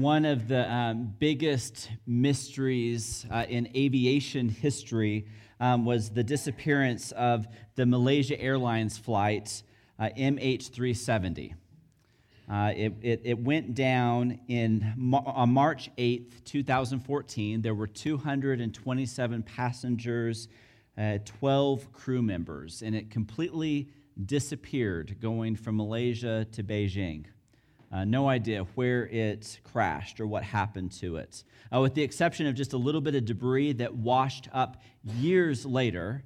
one of the um, biggest mysteries uh, in aviation history um, was the disappearance of the Malaysia Airlines flight uh, MH370. Uh, it, it, it, went down in on March 8th, 2014. There were 227 passengers, uh, 12 crew members, and it completely disappeared going from Malaysia to Beijing. Uh, no idea where it crashed or what happened to it. Uh, with the exception of just a little bit of debris that washed up years later,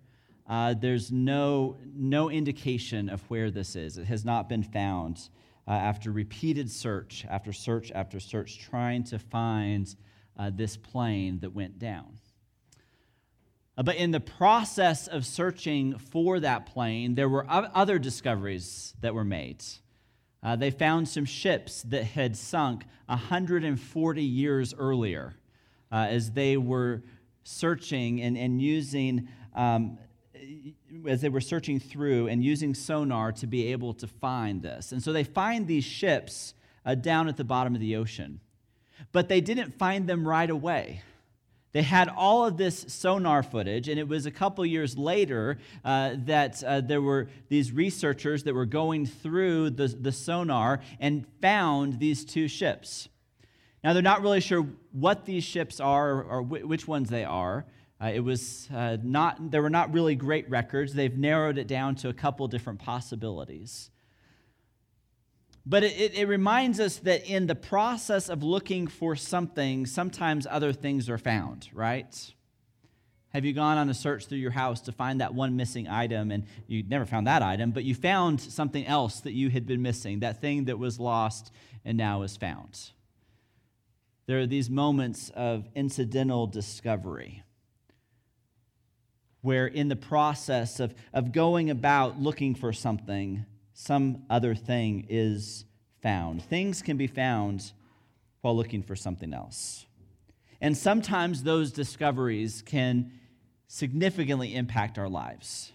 uh, there's no, no indication of where this is. It has not been found uh, after repeated search, after search, after search, trying to find uh, this plane that went down. Uh, but in the process of searching for that plane, there were other discoveries that were made. Uh, they found some ships that had sunk 140 years earlier uh, as they were searching and, and using, um, as they were searching through and using sonar to be able to find this. And so they find these ships uh, down at the bottom of the ocean, but they didn't find them right away. They had all of this sonar footage, and it was a couple years later uh, that uh, there were these researchers that were going through the, the sonar and found these two ships. Now, they're not really sure what these ships are or, or which ones they are. Uh, it was uh, not, there were not really great records. They've narrowed it down to a couple different possibilities. But it, it, reminds us that in the process of looking for something, sometimes other things are found, right? Have you gone on a search through your house to find that one missing item and you never found that item, but you found something else that you had been missing, that thing that was lost and now is found? There are these moments of incidental discovery where, in the process of, of going about looking for something, some other thing is found. Things can be found while looking for something else. And sometimes those discoveries can significantly impact our lives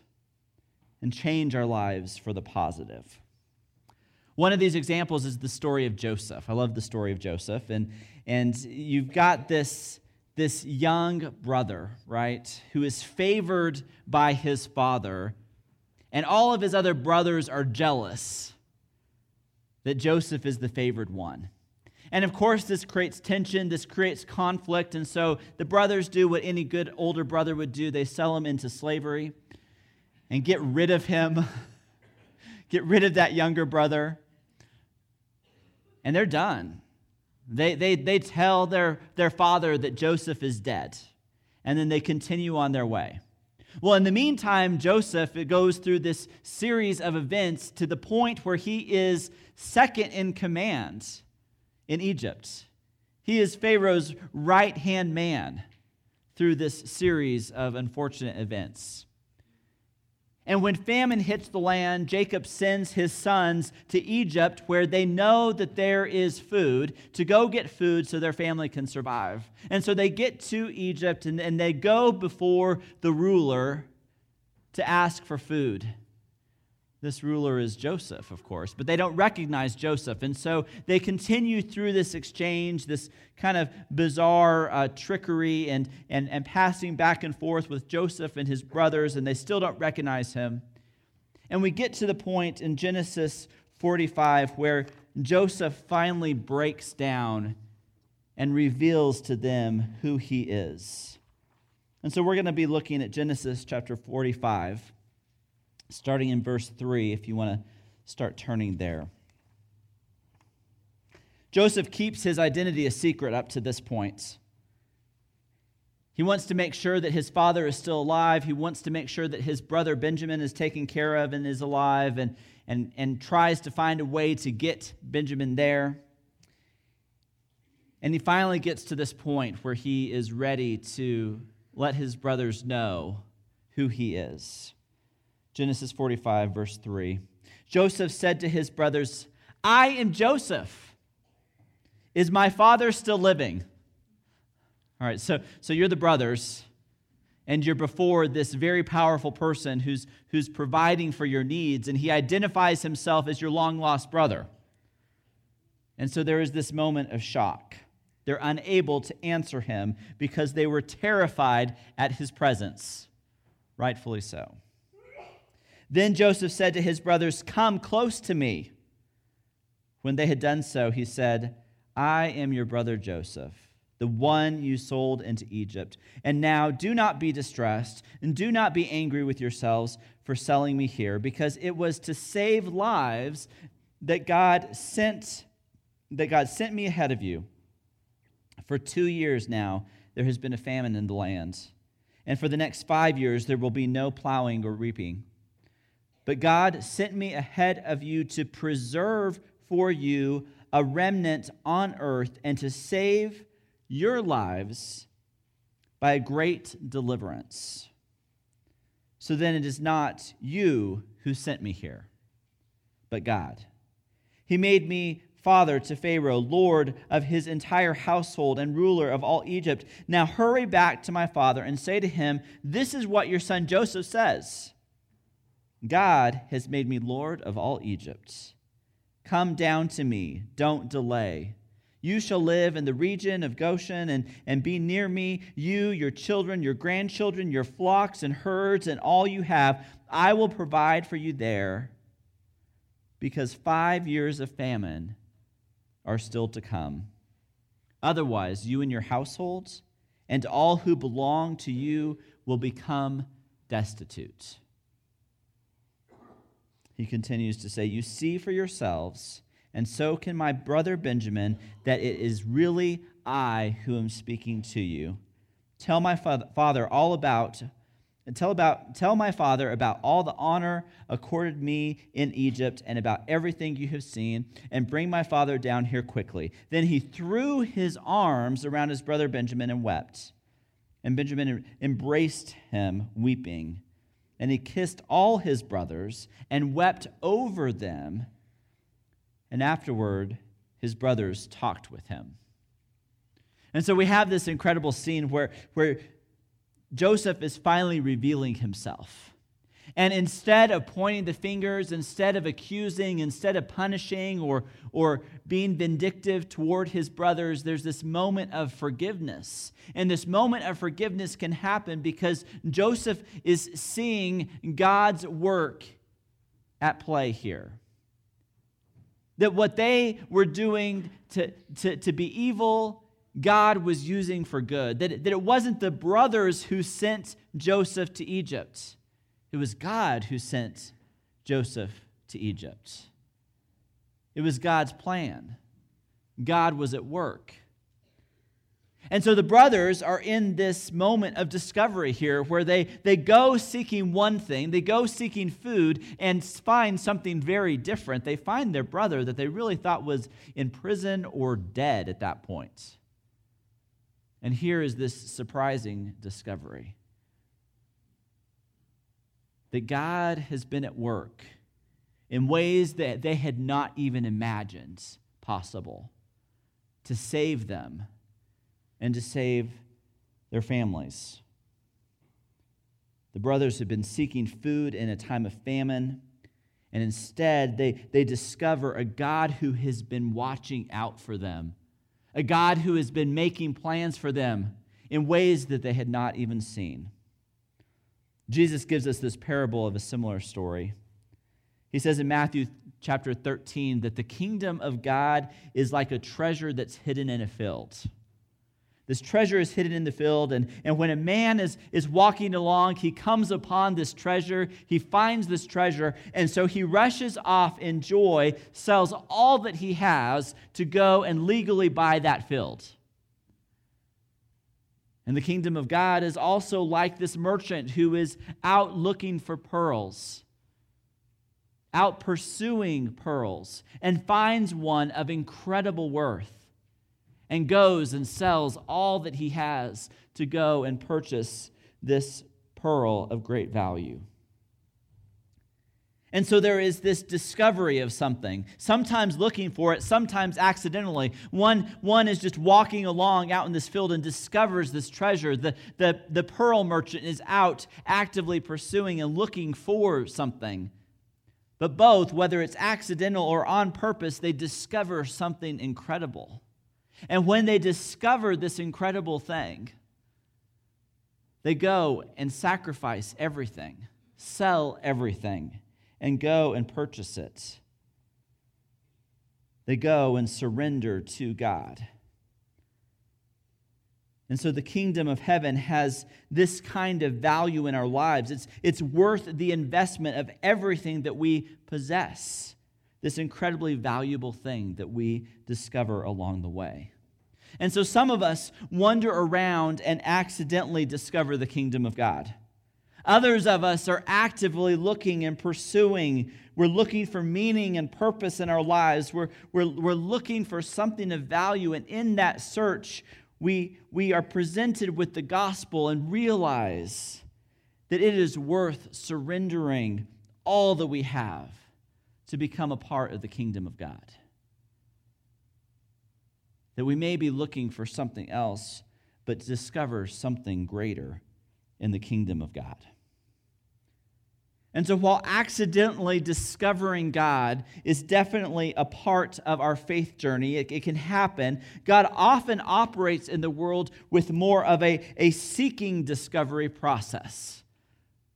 and change our lives for the positive. One of these examples is the story of Joseph. I love the story of Joseph. And, and you've got this, this young brother, right, who is favored by his father and all of his other brothers are jealous that Joseph is the favored one. And of course, this creates tension, this creates conflict. And so the brothers do what any good older brother would do they sell him into slavery and get rid of him, get rid of that younger brother. And they're done. They, they, they tell their, their father that Joseph is dead, and then they continue on their way. Well, in the meantime, Joseph goes through this series of events to the point where he is second in command in Egypt. He is Pharaoh's right hand man through this series of unfortunate events. And when famine hits the land, Jacob sends his sons to Egypt where they know that there is food to go get food so their family can survive. And so they get to Egypt and, and they go before the ruler to ask for food. This ruler is Joseph, of course, but they don't recognize Joseph. And so they continue through this exchange, this kind of bizarre uh, trickery and, and, and passing back and forth with Joseph and his brothers, and they still don't recognize him. And we get to the point in Genesis 45 where Joseph finally breaks down and reveals to them who he is. And so we're going to be looking at Genesis chapter 45 starting in verse 3, if you want to start turning there. Joseph keeps his identity a secret up to this point. He wants to make sure that his father is still alive. He wants to make sure that his brother Benjamin is taken care of and is alive, and, and, and tries to find a way to get Benjamin there. And he finally gets to this point where he is ready to let his brothers know who he is. Genesis 45, verse 3. Joseph said to his brothers, I am Joseph. Is my father still living? All right, so, so you're the brothers, and you're before this very powerful person who's, who's providing for your needs, and he identifies himself as your long lost brother. And so there is this moment of shock. They're unable to answer him because they were terrified at his presence. Rightfully so. Then Joseph said to his brothers, Come close to me. When they had done so, he said, I am your brother Joseph, the one you sold into Egypt. And now do not be distressed, and do not be angry with yourselves for selling me here, because it was to save lives that God sent that God sent me ahead of you. For 2 years now there has been a famine in the land, and for the next 5 years there will be no plowing or reaping. But God sent me ahead of you to preserve for you a remnant on earth and to save your lives by a great deliverance. So then it is not you who sent me here, but God. He made me father to Pharaoh, lord of his entire household and ruler of all Egypt. Now hurry back to my father and say to him, This is what your son Joseph says. God has made me Lord of all Egypt. Come down to me, don't delay. You shall live in the region of Goshen and, and be near me, you, your children, your grandchildren, your flocks and herds, and all you have. I will provide for you there, because five years of famine are still to come. Otherwise, you and your households and all who belong to you will become destitute. He continues to say, You see for yourselves, and so can my brother Benjamin, that it is really I who am speaking to you. Tell my father all about and tell about tell my father about all the honor accorded me in Egypt and about everything you have seen and bring my father down here quickly. Then he threw his arms around his brother Benjamin and wept. And Benjamin embraced him weeping and he kissed all his brothers and wept over them. And afterward, his brothers talked with him. And so we have this incredible scene where, where Joseph is finally revealing himself. And instead of pointing the fingers, instead of accusing, instead of punishing or, or being vindictive toward his brothers, there's this moment of forgiveness. And this moment of forgiveness can happen because Joseph is seeing God's work at play here. That what they were doing to, to, to be evil, God was using for good. That, that it wasn't the brothers who sent Joseph to Egypt it was God who sent Joseph to Egypt. It was God's plan. God was at work. And so the brothers are in this moment of discovery here where they, they go seeking one thing, they go seeking food and find something very different. They find their brother that they really thought was in prison or dead at that point. And here is this surprising discovery that God has been at work in ways that they had not even imagined possible to save them and to save their families. The brothers had been seeking food in a time of famine, and instead they, they discover a God who has been watching out for them, a God who has been making plans for them in ways that they had not even seen. Jesus gives us this parable of a similar story. He says in Matthew chapter 13 that the kingdom of God is like a treasure that's hidden in a field. This treasure is hidden in the field, and, and when a man is, is walking along, he comes upon this treasure. He finds this treasure, and so he rushes off in joy, sells all that he has to go and legally buy that field. And the kingdom of God is also like this merchant who is out looking for pearls, out pursuing pearls, and finds one of incredible worth, and goes and sells all that he has to go and purchase this pearl of great value. And so there is this discovery of something, sometimes looking for it, sometimes accidentally. One, one is just walking along out in this field and discovers this treasure. The, the, the pearl merchant is out actively pursuing and looking for something. But both, whether it's accidental or on purpose, they discover something incredible. And when they discover this incredible thing, they go and sacrifice everything, sell everything, and go and purchase it. They go and surrender to God. And so the kingdom of heaven has this kind of value in our lives. It's, it's worth the investment of everything that we possess, this incredibly valuable thing that we discover along the way. And so some of us wander around and accidentally discover the kingdom of God. Others of us are actively looking and pursuing. We're looking for meaning and purpose in our lives. We're, we're, we're looking for something of value. And in that search, we, we are presented with the gospel and realize that it is worth surrendering all that we have to become a part of the kingdom of God. That we may be looking for something else, but discover something greater in the kingdom of God. And so, while accidentally discovering God is definitely a part of our faith journey, it, it, can happen, God often operates in the world with more of a, a seeking discovery process.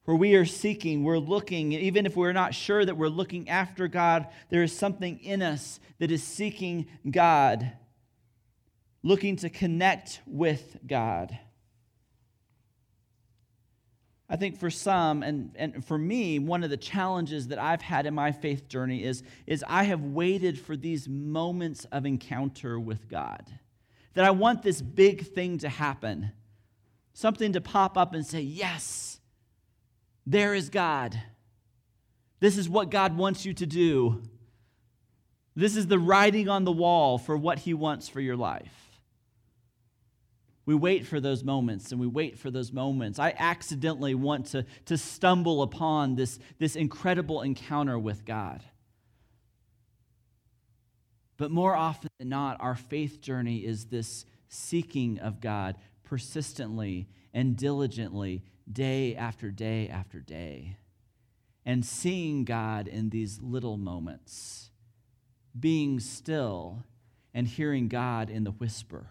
Where we are seeking, we're looking, even if we're not sure that we're looking after God, there is something in us that is seeking God, looking to connect with God. I think for some, and, and for me, one of the challenges that I've had in my faith journey is, is I have waited for these moments of encounter with God. That I want this big thing to happen, something to pop up and say, Yes, there is God. This is what God wants you to do. This is the writing on the wall for what He wants for your life. We wait for those moments and we wait for those moments. I accidentally want to, to stumble upon this, this incredible encounter with God. But more often than not, our faith journey is this seeking of God persistently and diligently, day after day after day, and seeing God in these little moments, being still and hearing God in the whisper.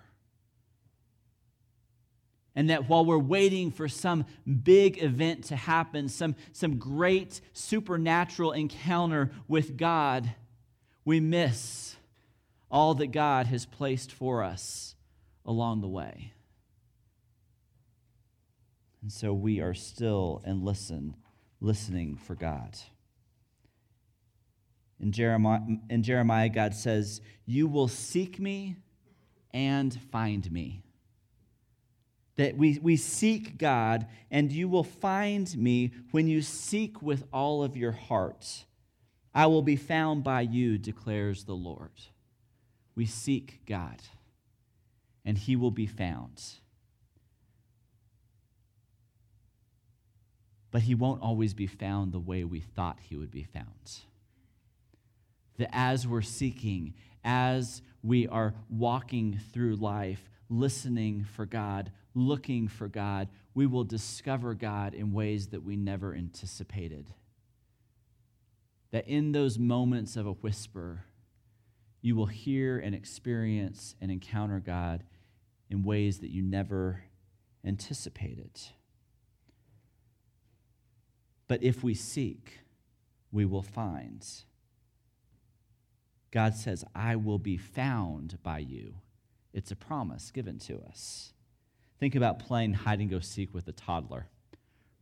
And that while we're waiting for some big event to happen, some, some great supernatural encounter with God, we miss all that God has placed for us along the way. And so we are still and listen, listening for God. In Jeremiah, in Jeremiah, God says, You will seek me and find me that we, we seek God, and you will find me when you seek with all of your heart. I will be found by you, declares the Lord. We seek God, and he will be found. But he won't always be found the way we thought he would be found. That as we're seeking, as we are walking through life, listening for God, looking for God, we will discover God in ways that we never anticipated. That in those moments of a whisper, you will hear and experience and encounter God in ways that you never anticipated. But if we seek, we will find. God says, I will be found by you. It's a promise given to us. Think about playing hide and go seek with a toddler,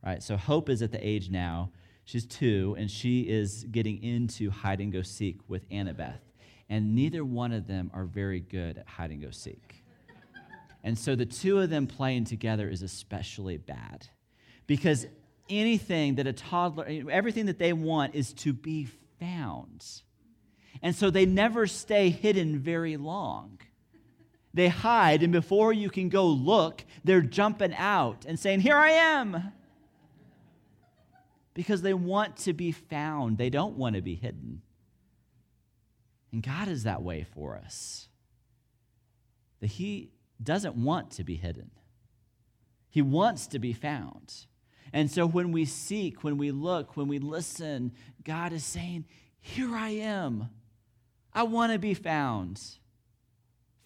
right? So Hope is at the age now, she's two, and she is getting into hide and go seek with Annabeth. And neither one of them are very good at hide and go seek. And so the two of them playing together is especially bad because anything that a toddler, everything that they want is to be found. And so they never stay hidden very long. They hide, and before you can go look, they're jumping out and saying, Here I am. Because they want to be found, they don't want to be hidden. And God is that way for us. That He doesn't want to be hidden, He wants to be found. And so when we seek, when we look, when we listen, God is saying, Here I am. I want to be found.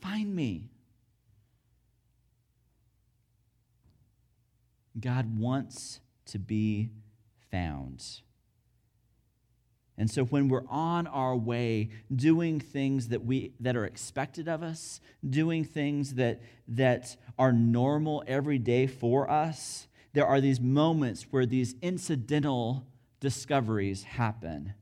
Find me. God wants to be found. And so when we're on our way doing things that we that are expected of us, doing things that that are normal every day for us, there are these moments where these incidental discoveries happen.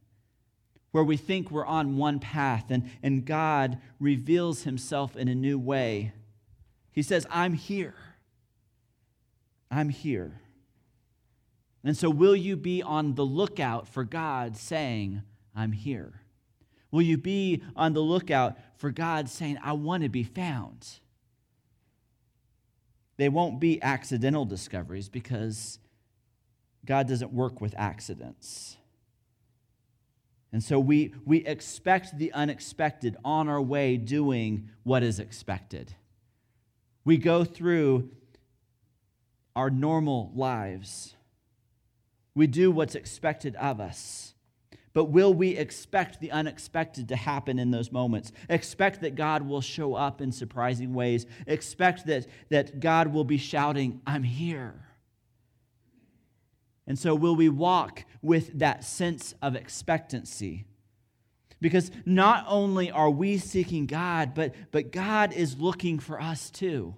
Where we think we're on one path and, and God reveals himself in a new way. He says, I'm here. I'm here. And so, will you be on the lookout for God saying, I'm here? Will you be on the lookout for God saying, I want to be found? They won't be accidental discoveries because God doesn't work with accidents. And so we, we expect the unexpected on our way doing what is expected. We go through our normal lives we do what's expected of us. But will we expect the unexpected to happen in those moments? Expect that God will show up in surprising ways. Expect that, that God will be shouting, I'm here. And so, will we walk with that sense of expectancy? Because not only are we seeking God, but, but God is looking for us too.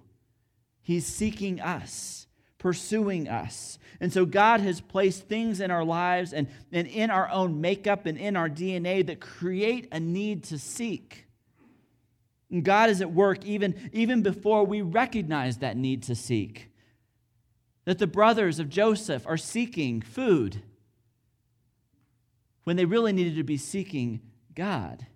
He's seeking us pursuing us. And so God has placed things in our lives and, and in our own makeup and in our DNA that create a need to seek. And God is at work even, even before we recognize that need to seek. That the brothers of Joseph are seeking food when they really needed to be seeking God.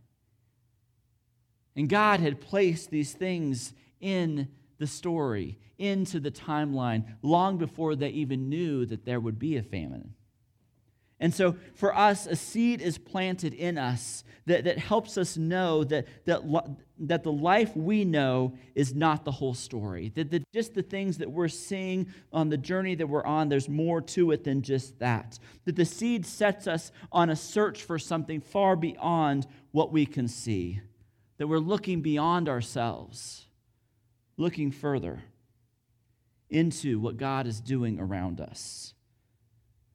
And God had placed these things in the story, into the timeline, long before they even knew that there would be a famine. And so, for us, a seed is planted in us that, that helps us know that, that, that the life we know is not the whole story. That the, just the things that we're seeing on the journey that we're on, there's more to it than just that. That the seed sets us on a search for something far beyond what we can see. That we're looking beyond ourselves looking further into what God is doing around us.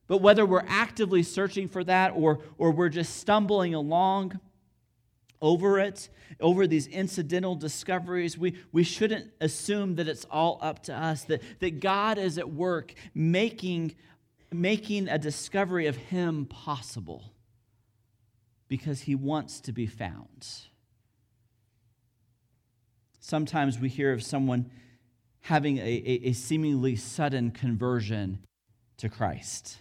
But whether we're actively searching for that or, or we're just stumbling along over it, over these incidental discoveries, we, we shouldn't assume that it's all up to us, that, that God is at work making, making a discovery of Him possible because He wants to be found. Sometimes we hear of someone having a, a, a seemingly sudden conversion to Christ.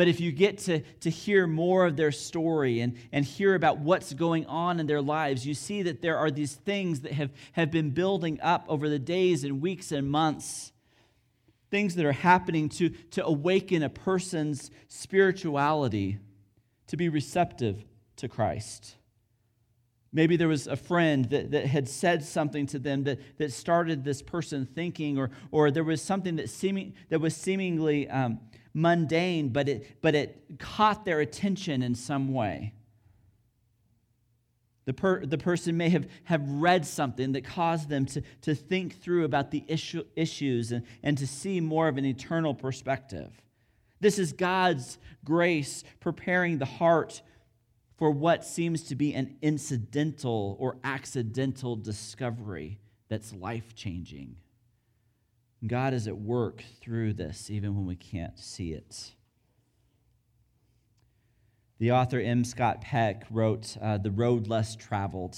But if you get to, to hear more of their story and, and hear about what's going on in their lives, you see that there are these things that have, have been building up over the days and weeks and months. Things that are happening to, to awaken a person's spirituality to be receptive to Christ. Maybe there was a friend that, that had said something to them that, that started this person thinking, or, or there was something that, seeming, that was seemingly um, mundane, but it, but it caught their attention in some way. The, per, the person may have, have read something that caused them to, to think through about the issue, issues and, and to see more of an eternal perspective. This is God's grace preparing the heart for what seems to be an incidental or accidental discovery that's life changing. God is at work through this, even when we can't see it. The author M. Scott Peck wrote uh, The Road Less Traveled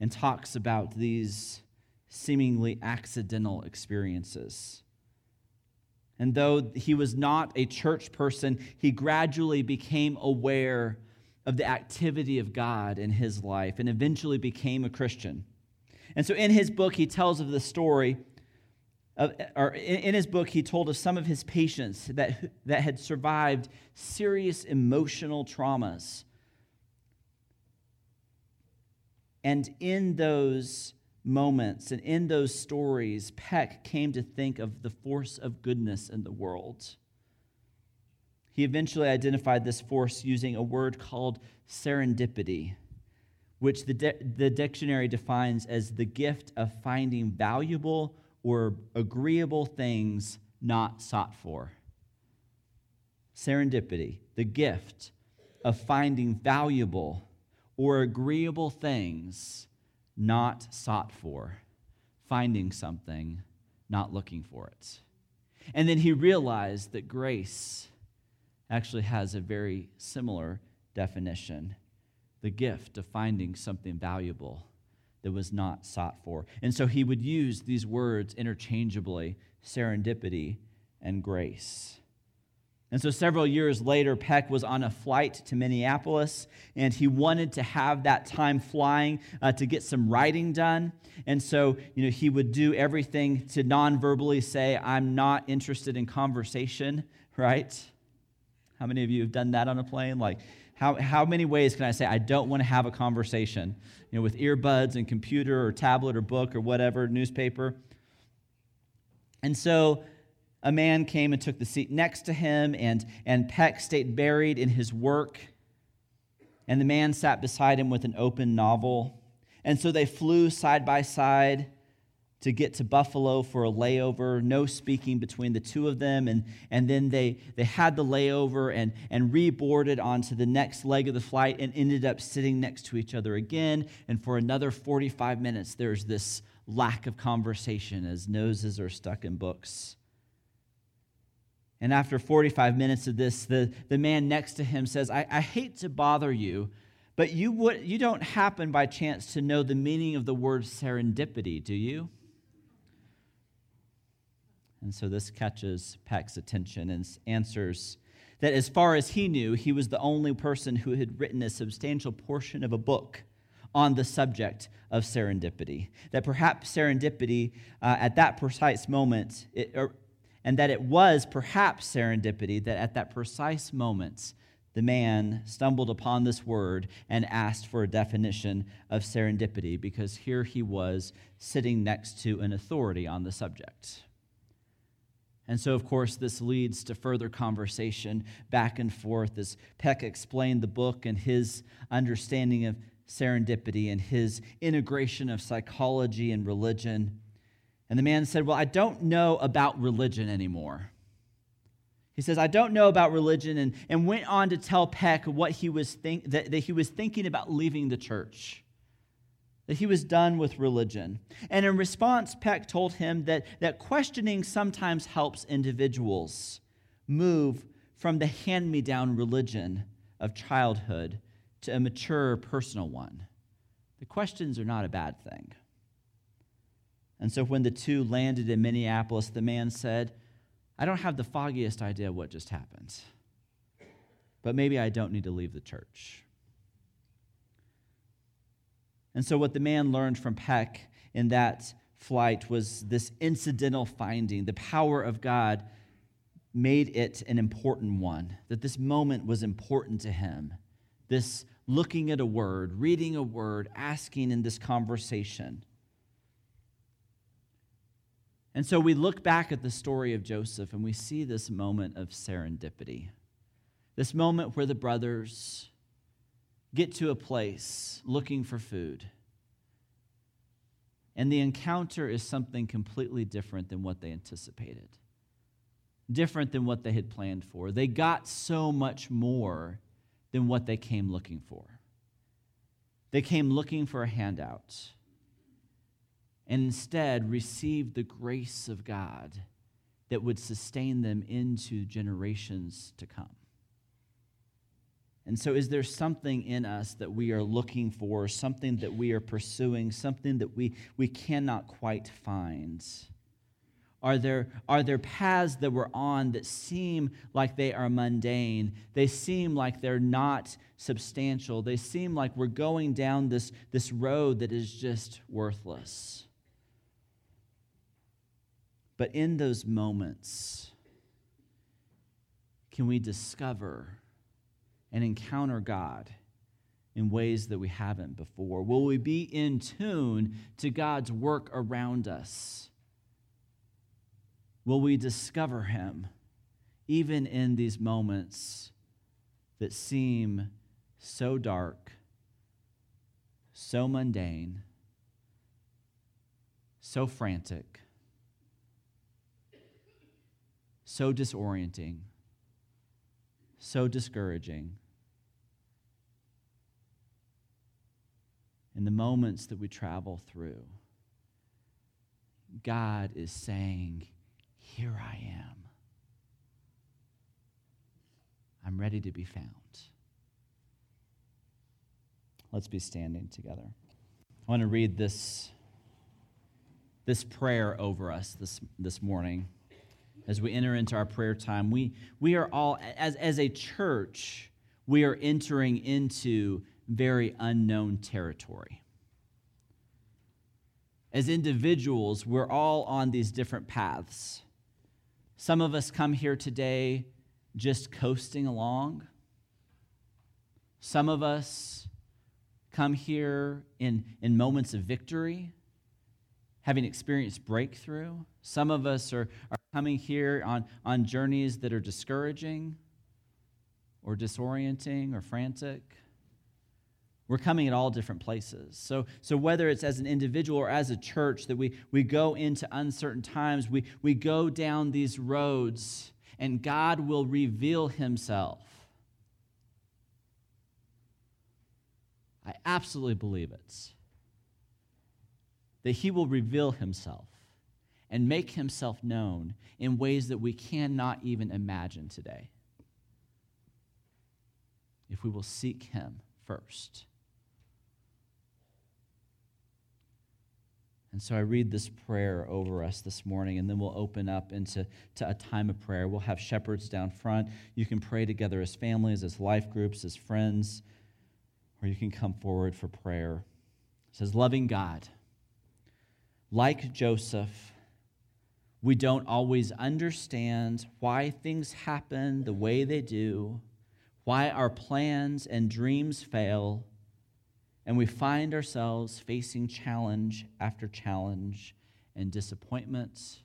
and talks about these seemingly accidental experiences. And though he was not a church person, he gradually became aware of the activity of God in his life and eventually became a Christian. And so in his book, he tells of the story, or in his book, he told us some of his patients that, that had survived serious emotional traumas. And in those moments and in those stories, Peck came to think of the force of goodness in the world. He eventually identified this force using a word called serendipity, which the, di- the dictionary defines as the gift of finding valuable or agreeable things not sought for. Serendipity, the gift of finding valuable or agreeable things not sought for, finding something, not looking for it. And then he realized that grace actually has a very similar definition the gift of finding something valuable that was not sought for. And so he would use these words interchangeably serendipity and grace. And so several years later, Peck was on a flight to Minneapolis, and he wanted to have that time flying uh, to get some writing done. And so, you know, he would do everything to non verbally say, I'm not interested in conversation, right? How many of you have done that on a plane? Like, how, how many ways can I say I don't want to have a conversation? You know, with earbuds and computer or tablet or book or whatever, newspaper. And so a man came and took the seat next to him, and, and Peck stayed buried in his work. And the man sat beside him with an open novel. And so they flew side by side to get to Buffalo for a layover, no speaking between the two of them. And, and then they, they had the layover and, and reboarded onto the next leg of the flight and ended up sitting next to each other again. And for another 45 minutes, there's this lack of conversation as noses are stuck in books. And after 45 minutes of this, the, the man next to him says, I, I hate to bother you, but you, would, you don't happen by chance to know the meaning of the word serendipity, do you? And so this catches Peck's attention and answers that as far as he knew, he was the only person who had written a substantial portion of a book on the subject of serendipity. That perhaps serendipity uh, at that precise moment, it, or, and that it was perhaps serendipity that at that precise moment, the man stumbled upon this word and asked for a definition of serendipity because here he was sitting next to an authority on the subject. And so, of course, this leads to further conversation back and forth as Peck explained the book and his understanding of serendipity and his integration of psychology and religion. And the man said, Well, I don't know about religion anymore. He says, I don't know about religion, and, and went on to tell Peck what he was think, that, that he was thinking about leaving the church that he was done with religion. And in response, Peck told him that, that questioning sometimes helps individuals move from the hand me down religion of childhood to a mature personal one. The questions are not a bad thing. And so when the two landed in Minneapolis, the man said, I don't have the foggiest idea what just happened, but maybe I don't need to leave the church. And so, what the man learned from Peck in that flight was this incidental finding. The power of God made it an important one, that this moment was important to him. This looking at a word, reading a word, asking in this conversation. And so we look back at the story of Joseph and we see this moment of serendipity. This moment where the brothers get to a place looking for food. And the encounter is something completely different than what they anticipated, different than what they had planned for. They got so much more than what they came looking for. They came looking for a handout and instead received the grace of God that would sustain them into generations to come. And so, is there something in us that we are looking for, something that we are pursuing, something that we, we cannot quite find? Are there, are there paths that we're on that seem like they are mundane? They seem like they're not substantial. They seem like we're going down this, this road that is just worthless. But in those moments, can we discover? And encounter God in ways that we haven't before? Will we be in tune to God's work around us? Will we discover Him even in these moments that seem so dark, so mundane, so frantic, so disorienting, so discouraging. In the moments that we travel through, God is saying, Here I am. I'm ready to be found. Let's be standing together. I want to read this, this prayer over us this, this morning as we enter into our prayer time. We, we are all, as, as a church, we are entering into very unknown territory. As individuals, we're all on these different paths. Some of us come here today just coasting along. Some of us come here in, in moments of victory, having experienced breakthrough. Some of us are, are coming here on, on journeys that are discouraging or disorienting or frantic. We're coming at all different places. So, so whether it's as an individual or as a church that we, we go into uncertain times, we, we go down these roads and God will reveal himself. I absolutely believe it. That he will reveal himself and make himself known in ways that we cannot even imagine today. If we will seek him first. And so I read this prayer over us this morning, and then we'll open up into to a time of prayer. We'll have shepherds down front. You can pray together as families, as life groups, as friends, or you can come forward for prayer. It says, Loving God, like Joseph, we don't always understand why things happen the way they do, why our plans and dreams fail and we find ourselves facing challenge after challenge and disappointments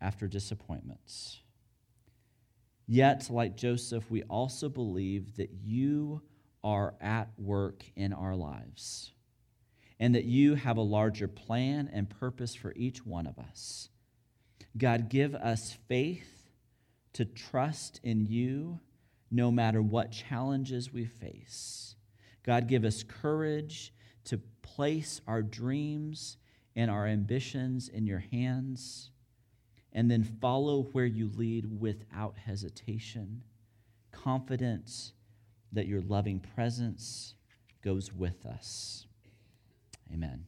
after disappointments. Yet, like Joseph, we also believe that you are at work in our lives and that you have a larger plan and purpose for each one of us. God, give us faith to trust in you no matter what challenges we face. God, give us courage to place our dreams and our ambitions in your hands and then follow where you lead without hesitation, confident that your loving presence goes with us. Amen.